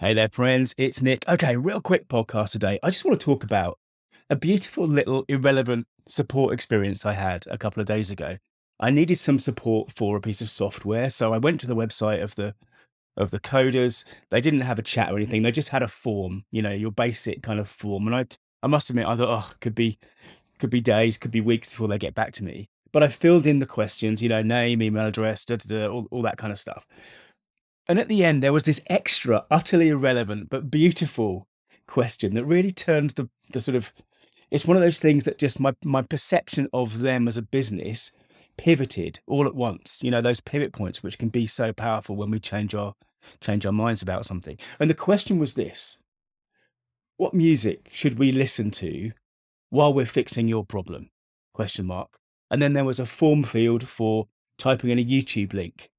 Hey there, friends. It's Nick. Okay, real quick podcast today. I just want to talk about a beautiful little irrelevant support experience I had a couple of days ago. I needed some support for a piece of software, so I went to the website of the of the coders. They didn't have a chat or anything. They just had a form, you know, your basic kind of form. And I I must admit, I thought, oh, could be could be days, could be weeks before they get back to me. But I filled in the questions, you know, name, email address, da, da, da, all, all that kind of stuff. And at the end, there was this extra, utterly irrelevant but beautiful question that really turned the the sort of it's one of those things that just my my perception of them as a business pivoted all at once. You know, those pivot points which can be so powerful when we change our change our minds about something. And the question was this: What music should we listen to while we're fixing your problem? Question mark. And then there was a form field for typing in a YouTube link.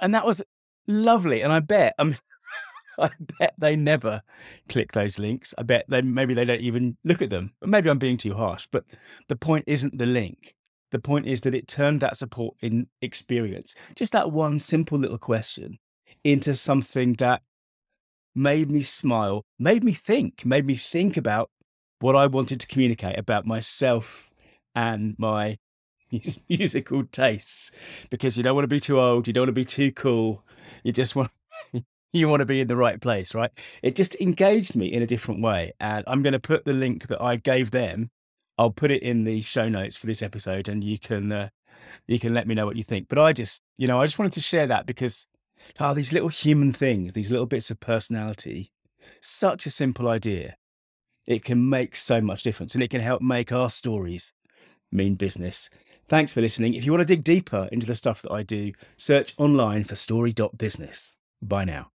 And that was lovely. And I bet, um, I bet they never click those links. I bet they maybe they don't even look at them. Maybe I'm being too harsh, but the point isn't the link. The point is that it turned that support in experience, just that one simple little question, into something that made me smile, made me think, made me think about what I wanted to communicate about myself and my musical tastes because you don't want to be too old, you don't want to be too cool, you just want you want to be in the right place, right? It just engaged me in a different way, and I'm going to put the link that I gave them. I'll put it in the show notes for this episode, and you can uh, you can let me know what you think. But I just, you know, I just wanted to share that because oh, these little human things, these little bits of personality, such a simple idea. It can make so much difference, and it can help make our stories mean business. Thanks for listening. If you want to dig deeper into the stuff that I do, search online for story.business. Bye now.